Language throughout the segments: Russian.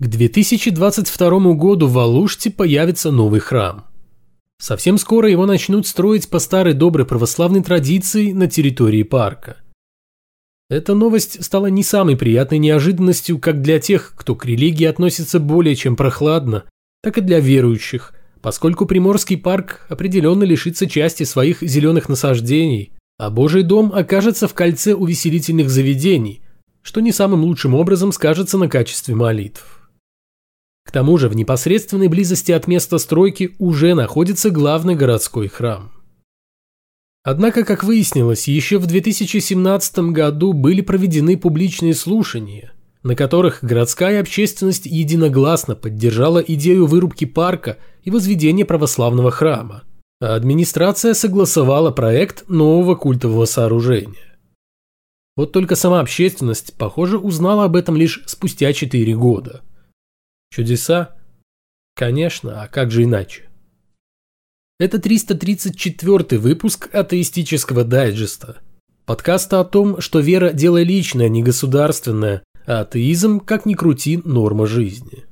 К 2022 году в Алуште появится новый храм. Совсем скоро его начнут строить по старой доброй православной традиции на территории парка. Эта новость стала не самой приятной неожиданностью как для тех, кто к религии относится более чем прохладно, так и для верующих, поскольку Приморский парк определенно лишится части своих зеленых насаждений, а Божий дом окажется в кольце увеселительных заведений, что не самым лучшим образом скажется на качестве молитв. К тому же в непосредственной близости от места стройки уже находится главный городской храм. Однако, как выяснилось, еще в 2017 году были проведены публичные слушания, на которых городская общественность единогласно поддержала идею вырубки парка и возведения православного храма, а администрация согласовала проект нового культового сооружения. Вот только сама общественность, похоже, узнала об этом лишь спустя 4 года – Чудеса? Конечно, а как же иначе? Это 334 выпуск атеистического дайджеста. Подкаста о том, что вера – дело личное, не государственное, а атеизм, как ни крути, норма жизни.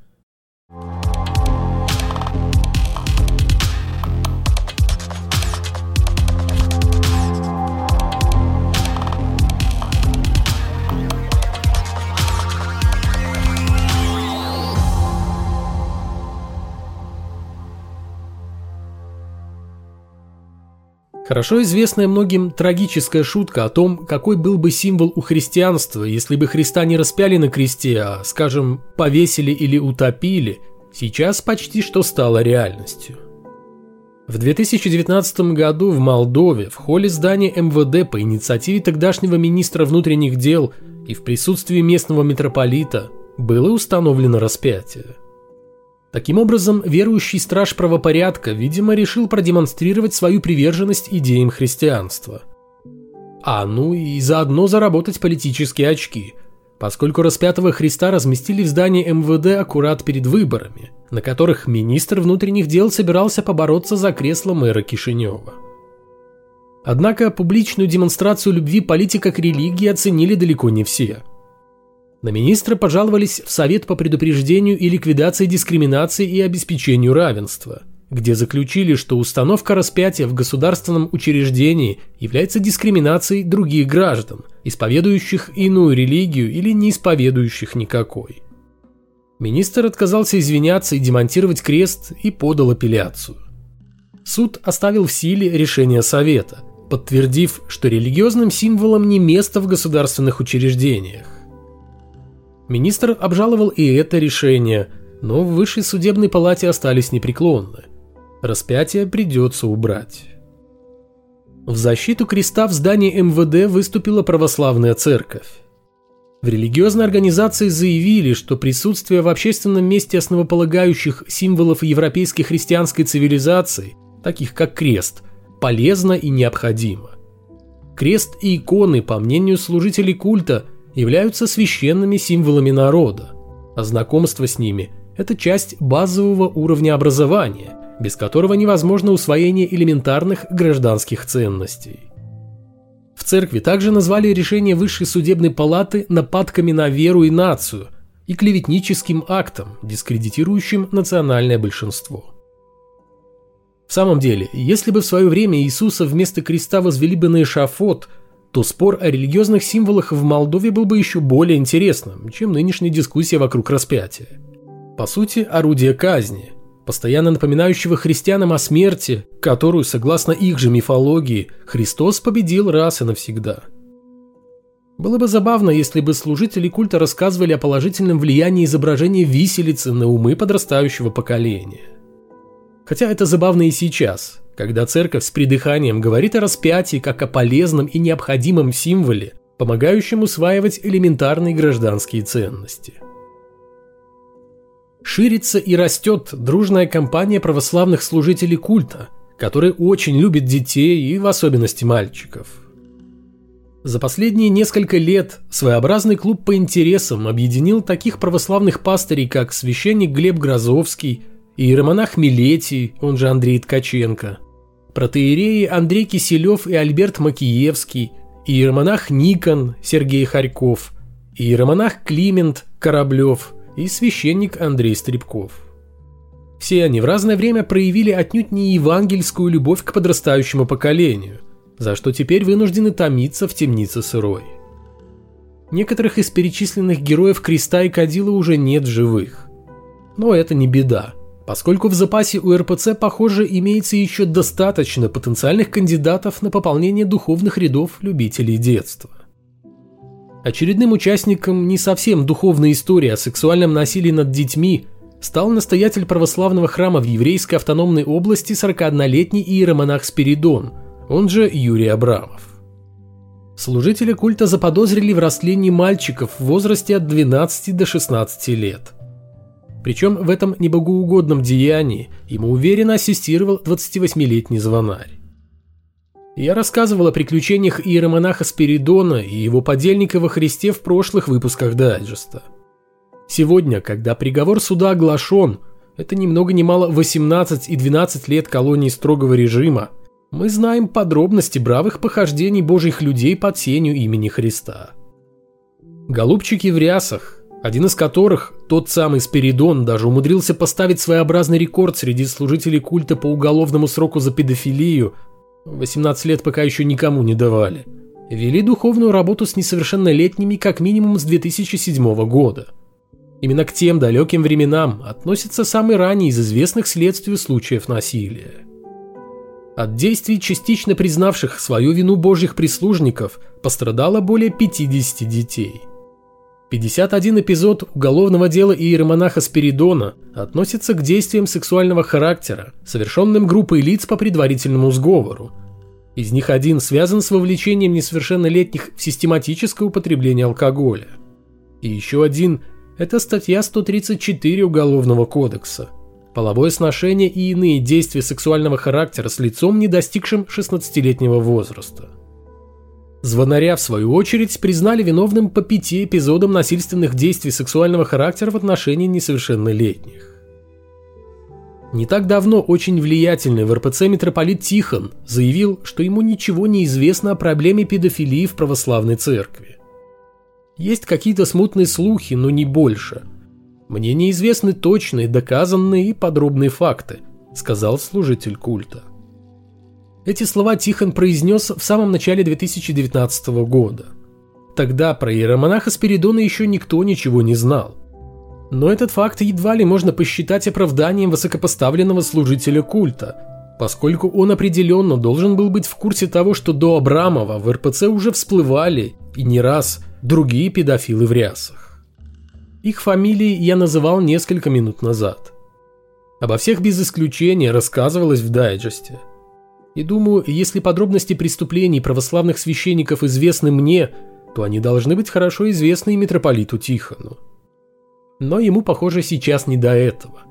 Хорошо известная многим трагическая шутка о том, какой был бы символ у христианства, если бы Христа не распяли на кресте, а, скажем, повесили или утопили, сейчас почти что стала реальностью. В 2019 году в Молдове в холле здания МВД по инициативе тогдашнего министра внутренних дел и в присутствии местного митрополита было установлено распятие. Таким образом, верующий страж правопорядка, видимо, решил продемонстрировать свою приверженность идеям христианства. А ну и заодно заработать политические очки, поскольку распятого Христа разместили в здании МВД аккурат перед выборами, на которых министр внутренних дел собирался побороться за кресло мэра Кишинева. Однако публичную демонстрацию любви политика к религии оценили далеко не все – на министра пожаловались в Совет по предупреждению и ликвидации дискриминации и обеспечению равенства, где заключили, что установка распятия в государственном учреждении является дискриминацией других граждан, исповедующих иную религию или не исповедующих никакой. Министр отказался извиняться и демонтировать крест и подал апелляцию. Суд оставил в силе решение Совета, подтвердив, что религиозным символам не место в государственных учреждениях. Министр обжаловал и это решение, но в высшей судебной палате остались непреклонны. Распятие придется убрать. В защиту креста в здании МВД выступила православная церковь. В религиозной организации заявили, что присутствие в общественном месте основополагающих символов европейской христианской цивилизации, таких как крест, полезно и необходимо. Крест и иконы, по мнению служителей культа – являются священными символами народа, а знакомство с ними – это часть базового уровня образования, без которого невозможно усвоение элементарных гражданских ценностей. В церкви также назвали решение Высшей судебной палаты нападками на веру и нацию и клеветническим актом, дискредитирующим национальное большинство. В самом деле, если бы в свое время Иисуса вместо креста возвели бы на эшафот – то спор о религиозных символах в Молдове был бы еще более интересным, чем нынешняя дискуссия вокруг распятия. По сути, орудие казни, постоянно напоминающего христианам о смерти, которую, согласно их же мифологии, Христос победил раз и навсегда. Было бы забавно, если бы служители культа рассказывали о положительном влиянии изображения виселицы на умы подрастающего поколения. Хотя это забавно и сейчас – когда церковь с придыханием говорит о распятии как о полезном и необходимом символе, помогающем усваивать элементарные гражданские ценности. Ширится и растет дружная компания православных служителей культа, которые очень любят детей и в особенности мальчиков. За последние несколько лет своеобразный клуб по интересам объединил таких православных пастырей, как священник Глеб Грозовский, иеромонах Милетий, он же Андрей Ткаченко, протеереи Андрей Киселев и Альберт Макиевский, иеромонах Никон Сергей Харьков, иеромонах Климент Кораблев и священник Андрей Стребков. Все они в разное время проявили отнюдь не евангельскую любовь к подрастающему поколению, за что теперь вынуждены томиться в темнице сырой. Некоторых из перечисленных героев Креста и Кадила уже нет живых. Но это не беда, поскольку в запасе у РПЦ, похоже, имеется еще достаточно потенциальных кандидатов на пополнение духовных рядов любителей детства. Очередным участником не совсем духовной истории о сексуальном насилии над детьми стал настоятель православного храма в еврейской автономной области 41-летний иеромонах Спиридон, он же Юрий Абрамов. Служители культа заподозрили в растлении мальчиков в возрасте от 12 до 16 лет. Причем в этом небогоугодном деянии ему уверенно ассистировал 28-летний звонарь. Я рассказывал о приключениях иеромонаха Спиридона и его подельника во Христе в прошлых выпусках дайджеста. Сегодня, когда приговор суда оглашен, это ни много ни мало 18 и 12 лет колонии строгого режима, мы знаем подробности бравых похождений божьих людей под сенью имени Христа. Голубчики в рясах, один из которых, тот самый Спиридон, даже умудрился поставить своеобразный рекорд среди служителей культа по уголовному сроку за педофилию – 18 лет пока еще никому не давали. Вели духовную работу с несовершеннолетними как минимум с 2007 года. Именно к тем далеким временам относится самый ранний из известных следствий случаев насилия. От действий частично признавших свою вину божьих прислужников пострадало более 50 детей. 51 эпизод уголовного дела иеромонаха Спиридона относится к действиям сексуального характера, совершенным группой лиц по предварительному сговору. Из них один связан с вовлечением несовершеннолетних в систематическое употребление алкоголя. И еще один – это статья 134 Уголовного кодекса – половое сношение и иные действия сексуального характера с лицом, не достигшим 16-летнего возраста. Звонаря, в свою очередь, признали виновным по пяти эпизодам насильственных действий сексуального характера в отношении несовершеннолетних. Не так давно очень влиятельный в РПЦ митрополит Тихон заявил, что ему ничего не известно о проблеме педофилии в православной церкви. Есть какие-то смутные слухи, но не больше. Мне неизвестны точные, доказанные и подробные факты, сказал служитель культа. Эти слова Тихон произнес в самом начале 2019 года. Тогда про иеромонаха Спиридона еще никто ничего не знал. Но этот факт едва ли можно посчитать оправданием высокопоставленного служителя культа, поскольку он определенно должен был быть в курсе того, что до Абрамова в РПЦ уже всплывали, и не раз, другие педофилы в рясах. Их фамилии я называл несколько минут назад. Обо всех без исключения рассказывалось в дайджесте – и думаю, если подробности преступлений православных священников известны мне, то они должны быть хорошо известны и митрополиту Тихону. Но ему, похоже, сейчас не до этого.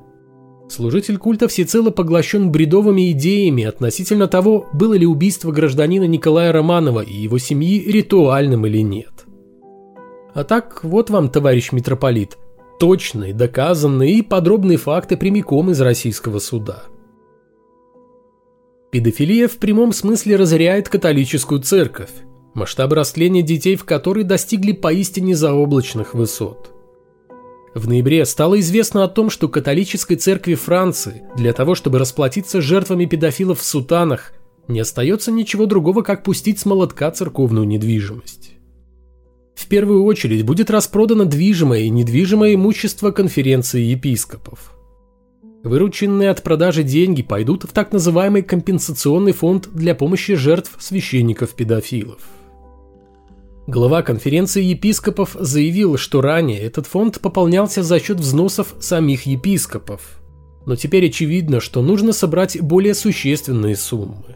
Служитель культа всецело поглощен бредовыми идеями относительно того, было ли убийство гражданина Николая Романова и его семьи ритуальным или нет. А так, вот вам, товарищ митрополит, точные, доказанные и подробные факты прямиком из российского суда – Педофилия в прямом смысле разоряет католическую церковь, масштабы растления детей в которой достигли поистине заоблачных высот. В ноябре стало известно о том, что католической церкви Франции для того, чтобы расплатиться жертвами педофилов в сутанах, не остается ничего другого, как пустить с молотка церковную недвижимость. В первую очередь будет распродано движимое и недвижимое имущество конференции епископов – Вырученные от продажи деньги пойдут в так называемый компенсационный фонд для помощи жертв священников-педофилов. Глава конференции епископов заявил, что ранее этот фонд пополнялся за счет взносов самих епископов. Но теперь очевидно, что нужно собрать более существенные суммы.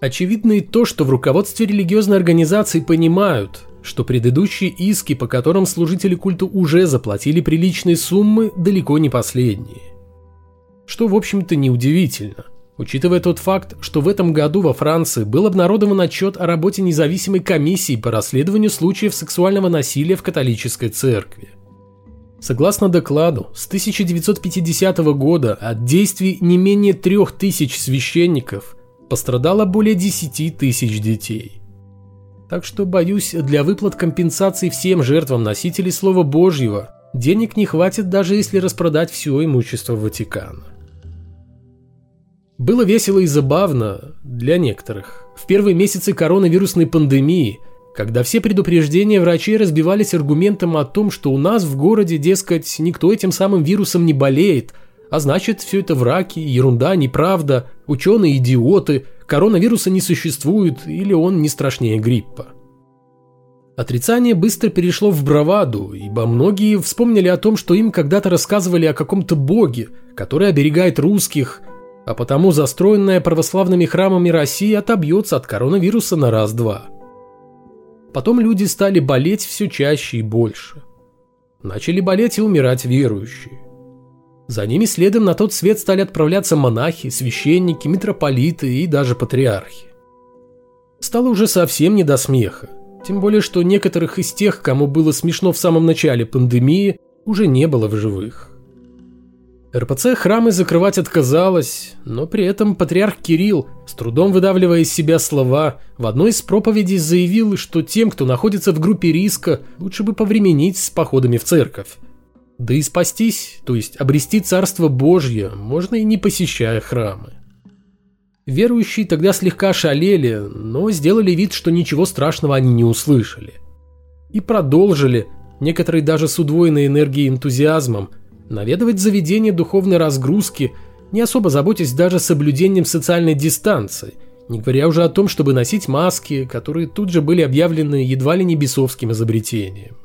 Очевидно и то, что в руководстве религиозной организации понимают, что предыдущие иски, по которым служители культа уже заплатили приличные суммы, далеко не последние. Что, в общем-то, неудивительно, учитывая тот факт, что в этом году во Франции был обнародован отчет о работе независимой комиссии по расследованию случаев сексуального насилия в католической церкви. Согласно докладу, с 1950 года от действий не менее трех тысяч священников пострадало более 10 тысяч детей. Так что, боюсь, для выплат компенсаций всем жертвам носителей Слова Божьего денег не хватит даже если распродать все имущество Ватикана. Было весело и забавно для некоторых. В первые месяцы коронавирусной пандемии, когда все предупреждения врачей разбивались аргументом о том, что у нас в городе, дескать, никто этим самым вирусом не болеет, а значит, все это враки, ерунда, неправда, ученые идиоты, коронавируса не существует или он не страшнее гриппа. Отрицание быстро перешло в браваду, ибо многие вспомнили о том, что им когда-то рассказывали о каком-то боге, который оберегает русских, а потому застроенная православными храмами Россия отобьется от коронавируса на раз-два. Потом люди стали болеть все чаще и больше. Начали болеть и умирать верующие. За ними следом на тот свет стали отправляться монахи, священники, митрополиты и даже патриархи. Стало уже совсем не до смеха. Тем более, что некоторых из тех, кому было смешно в самом начале пандемии, уже не было в живых. РПЦ храмы закрывать отказалась, но при этом патриарх Кирилл, с трудом выдавливая из себя слова, в одной из проповедей заявил, что тем, кто находится в группе риска, лучше бы повременить с походами в церковь. Да и спастись, то есть обрести Царство Божье, можно и не посещая храмы. Верующие тогда слегка шалели, но сделали вид, что ничего страшного они не услышали. И продолжили, некоторые даже с удвоенной энергией и энтузиазмом, наведывать заведения духовной разгрузки, не особо заботясь даже соблюдением социальной дистанции, не говоря уже о том, чтобы носить маски, которые тут же были объявлены едва ли не бесовским изобретением.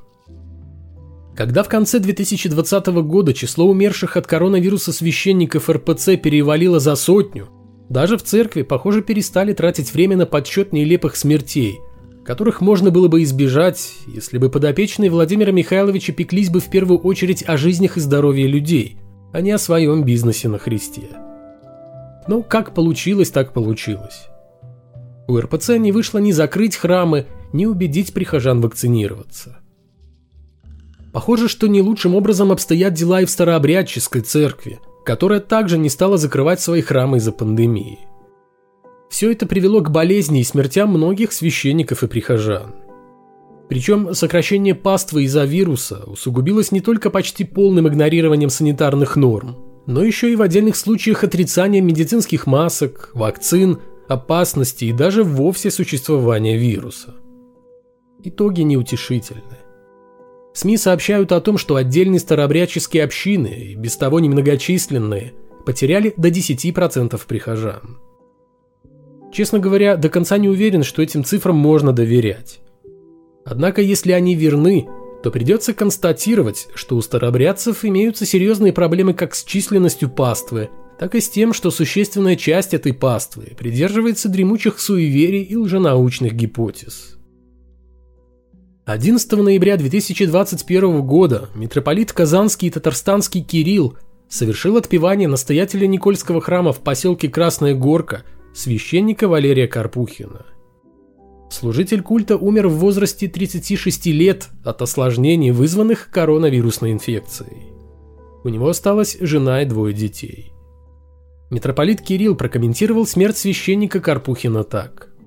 Когда в конце 2020 года число умерших от коронавируса священников РПЦ перевалило за сотню – даже в церкви, похоже, перестали тратить время на подсчет нелепых смертей, которых можно было бы избежать, если бы подопечные Владимира Михайловича пеклись бы в первую очередь о жизнях и здоровье людей, а не о своем бизнесе на Христе. Но как получилось, так получилось. У РПЦ не вышло ни закрыть храмы, ни убедить прихожан вакцинироваться. Похоже, что не лучшим образом обстоят дела и в старообрядческой церкви – которая также не стала закрывать свои храмы из-за пандемии. Все это привело к болезни и смертям многих священников и прихожан. Причем сокращение паствы из-за вируса усугубилось не только почти полным игнорированием санитарных норм, но еще и в отдельных случаях отрицания медицинских масок, вакцин, опасности и даже вовсе существования вируса. Итоги неутешительны. СМИ сообщают о том, что отдельные старообрядческие общины, без того немногочисленные, потеряли до 10% прихожан. Честно говоря, до конца не уверен, что этим цифрам можно доверять. Однако, если они верны, то придется констатировать, что у старообрядцев имеются серьезные проблемы как с численностью паствы, так и с тем, что существенная часть этой паствы придерживается дремучих суеверий и лженаучных гипотез. 11 ноября 2021 года митрополит Казанский и Татарстанский Кирилл совершил отпевание настоятеля Никольского храма в поселке Красная Горка, священника Валерия Карпухина. Служитель культа умер в возрасте 36 лет от осложнений, вызванных коронавирусной инфекцией. У него осталась жена и двое детей. Митрополит Кирилл прокомментировал смерть священника Карпухина так –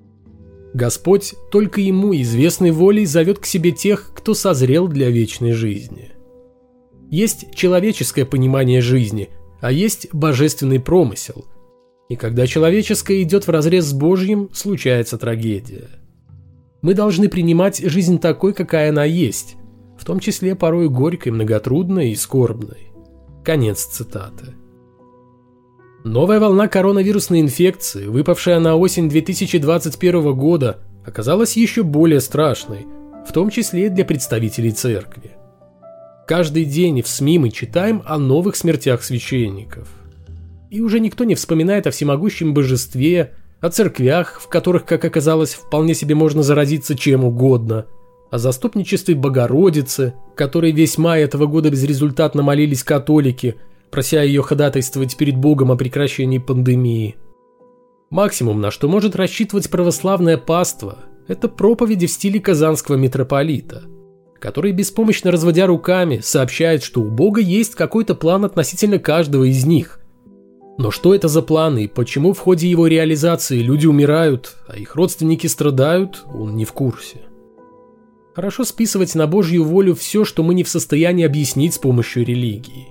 Господь только ему известной волей зовет к себе тех, кто созрел для вечной жизни. Есть человеческое понимание жизни, а есть божественный промысел. И когда человеческое идет вразрез с Божьим, случается трагедия. Мы должны принимать жизнь такой, какая она есть, в том числе порой горькой, многотрудной и скорбной. Конец цитаты. Новая волна коронавирусной инфекции, выпавшая на осень 2021 года, оказалась еще более страшной, в том числе для представителей церкви. Каждый день в СМИ мы читаем о новых смертях священников. И уже никто не вспоминает о всемогущем божестве, о церквях, в которых, как оказалось, вполне себе можно заразиться чем угодно, о заступничестве Богородицы, которой весь май этого года безрезультатно молились католики – прося ее ходатайствовать перед Богом о прекращении пандемии. Максимум, на что может рассчитывать православное паство, это проповеди в стиле казанского митрополита, который, беспомощно разводя руками, сообщает, что у Бога есть какой-то план относительно каждого из них. Но что это за планы и почему в ходе его реализации люди умирают, а их родственники страдают, он не в курсе. Хорошо списывать на Божью волю все, что мы не в состоянии объяснить с помощью религии.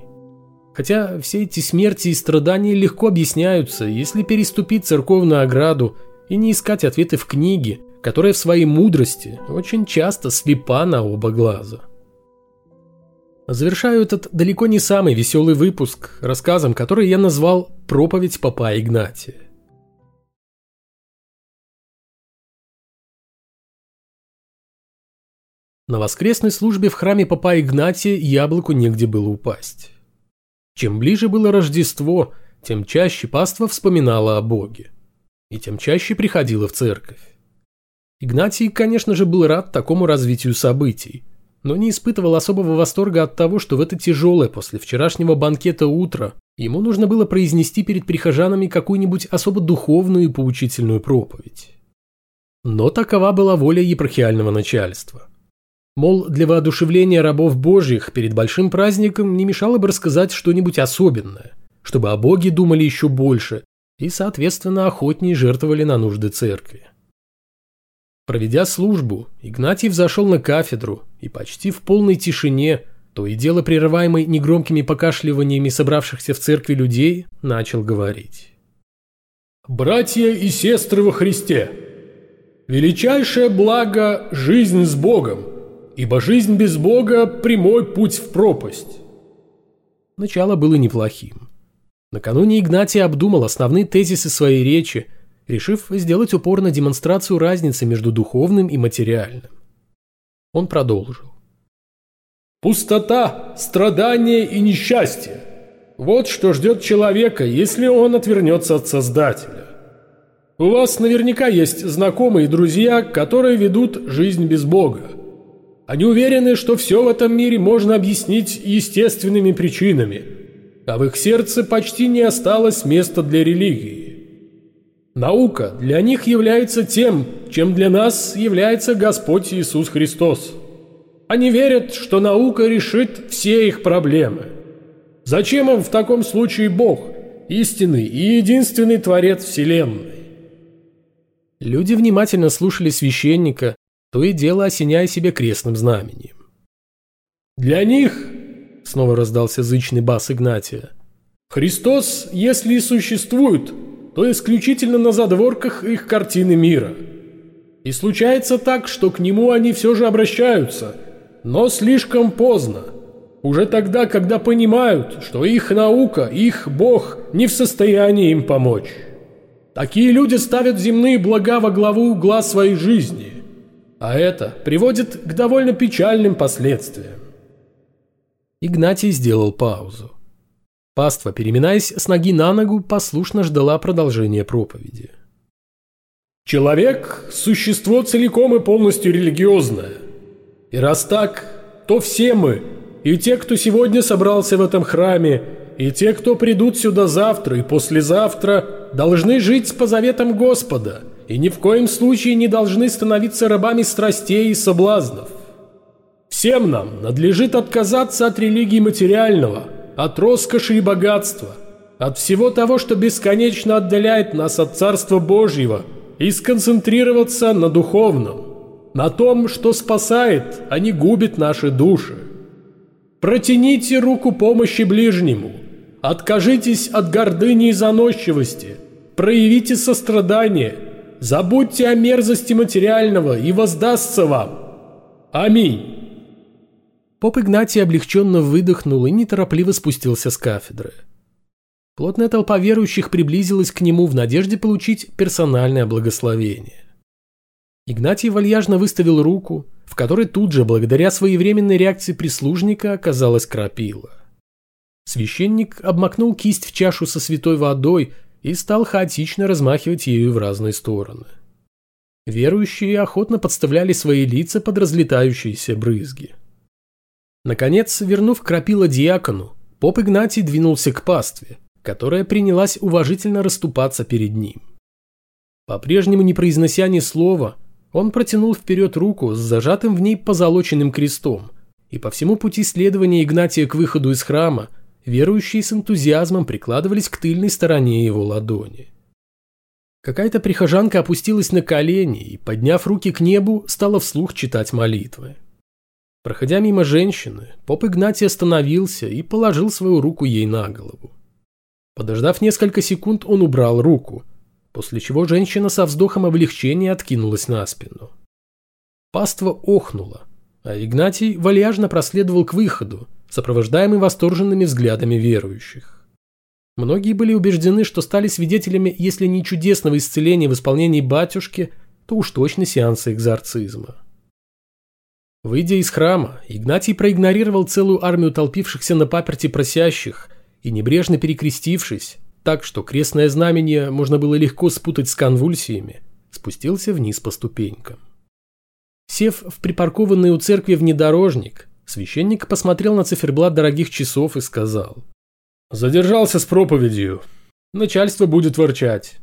Хотя все эти смерти и страдания легко объясняются, если переступить церковную ограду и не искать ответы в книге, которая в своей мудрости очень часто слепа на оба глаза. Завершаю этот далеко не самый веселый выпуск рассказом, который я назвал «Проповедь Папа Игнатия». На воскресной службе в храме Папа Игнатия яблоку негде было упасть. Чем ближе было Рождество, тем чаще паства вспоминала о Боге. И тем чаще приходила в церковь. Игнатий, конечно же, был рад такому развитию событий, но не испытывал особого восторга от того, что в это тяжелое после вчерашнего банкета утро ему нужно было произнести перед прихожанами какую-нибудь особо духовную и поучительную проповедь. Но такова была воля епархиального начальства. Мол, для воодушевления рабов божьих перед большим праздником не мешало бы рассказать что-нибудь особенное, чтобы о Боге думали еще больше и, соответственно, охотнее жертвовали на нужды церкви. Проведя службу, Игнатий взошел на кафедру и почти в полной тишине, то и дело прерываемой негромкими покашливаниями собравшихся в церкви людей, начал говорить. «Братья и сестры во Христе! Величайшее благо – жизнь с Богом, ибо жизнь без Бога – прямой путь в пропасть». Начало было неплохим. Накануне Игнатий обдумал основные тезисы своей речи – решив сделать упор на демонстрацию разницы между духовным и материальным. Он продолжил. Пустота, страдание и несчастье – вот что ждет человека, если он отвернется от Создателя. У вас наверняка есть знакомые и друзья, которые ведут жизнь без Бога. Они уверены, что все в этом мире можно объяснить естественными причинами, а в их сердце почти не осталось места для религии. Наука для них является тем, чем для нас является Господь Иисус Христос. Они верят, что наука решит все их проблемы. Зачем им в таком случае Бог, истинный и единственный Творец Вселенной? Люди внимательно слушали священника, то и дело осеняя себе крестным знамением. «Для них», — снова раздался зычный бас Игнатия, — «Христос, если и существует, то исключительно на задворках их картины мира. И случается так, что к нему они все же обращаются, но слишком поздно. Уже тогда, когда понимают, что их наука, их Бог не в состоянии им помочь. Такие люди ставят земные блага во главу угла своей жизни. А это приводит к довольно печальным последствиям. Игнатий сделал паузу. Паства, переминаясь с ноги на ногу, послушно ждала продолжения проповеди. «Человек – существо целиком и полностью религиозное. И раз так, то все мы, и те, кто сегодня собрался в этом храме, и те, кто придут сюда завтра и послезавтра, должны жить по заветам Господа и ни в коем случае не должны становиться рабами страстей и соблазнов. Всем нам надлежит отказаться от религии материального – от роскоши и богатства, от всего того, что бесконечно отдаляет нас от Царства Божьего, и сконцентрироваться на духовном, на том, что спасает, а не губит наши души. Протяните руку помощи ближнему, откажитесь от гордыни и заносчивости, проявите сострадание, забудьте о мерзости материального и воздастся вам. Аминь. Поп Игнатий облегченно выдохнул и неторопливо спустился с кафедры. Плотная толпа верующих приблизилась к нему в надежде получить персональное благословение. Игнатий вальяжно выставил руку, в которой тут же, благодаря своевременной реакции прислужника, оказалась крапила. Священник обмакнул кисть в чашу со святой водой и стал хаотично размахивать ею в разные стороны. Верующие охотно подставляли свои лица под разлетающиеся брызги. Наконец, вернув крапила диакону, поп Игнатий двинулся к пастве, которая принялась уважительно расступаться перед ним. По-прежнему не произнося ни слова, он протянул вперед руку с зажатым в ней позолоченным крестом, и по всему пути следования Игнатия к выходу из храма верующие с энтузиазмом прикладывались к тыльной стороне его ладони. Какая-то прихожанка опустилась на колени и, подняв руки к небу, стала вслух читать молитвы. Проходя мимо женщины, поп Игнатий остановился и положил свою руку ей на голову. Подождав несколько секунд, он убрал руку, после чего женщина со вздохом облегчения откинулась на спину. Паства охнула, а Игнатий вальяжно проследовал к выходу, сопровождаемый восторженными взглядами верующих. Многие были убеждены, что стали свидетелями, если не чудесного исцеления в исполнении батюшки, то уж точно сеанса экзорцизма. Выйдя из храма, Игнатий проигнорировал целую армию толпившихся на паперти просящих и, небрежно перекрестившись, так что крестное знамение можно было легко спутать с конвульсиями, спустился вниз по ступенькам. Сев в припаркованный у церкви внедорожник, священник посмотрел на циферблат дорогих часов и сказал. «Задержался с проповедью. Начальство будет ворчать».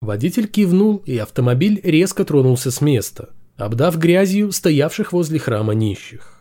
Водитель кивнул, и автомобиль резко тронулся с места, обдав грязью стоявших возле храма нищих.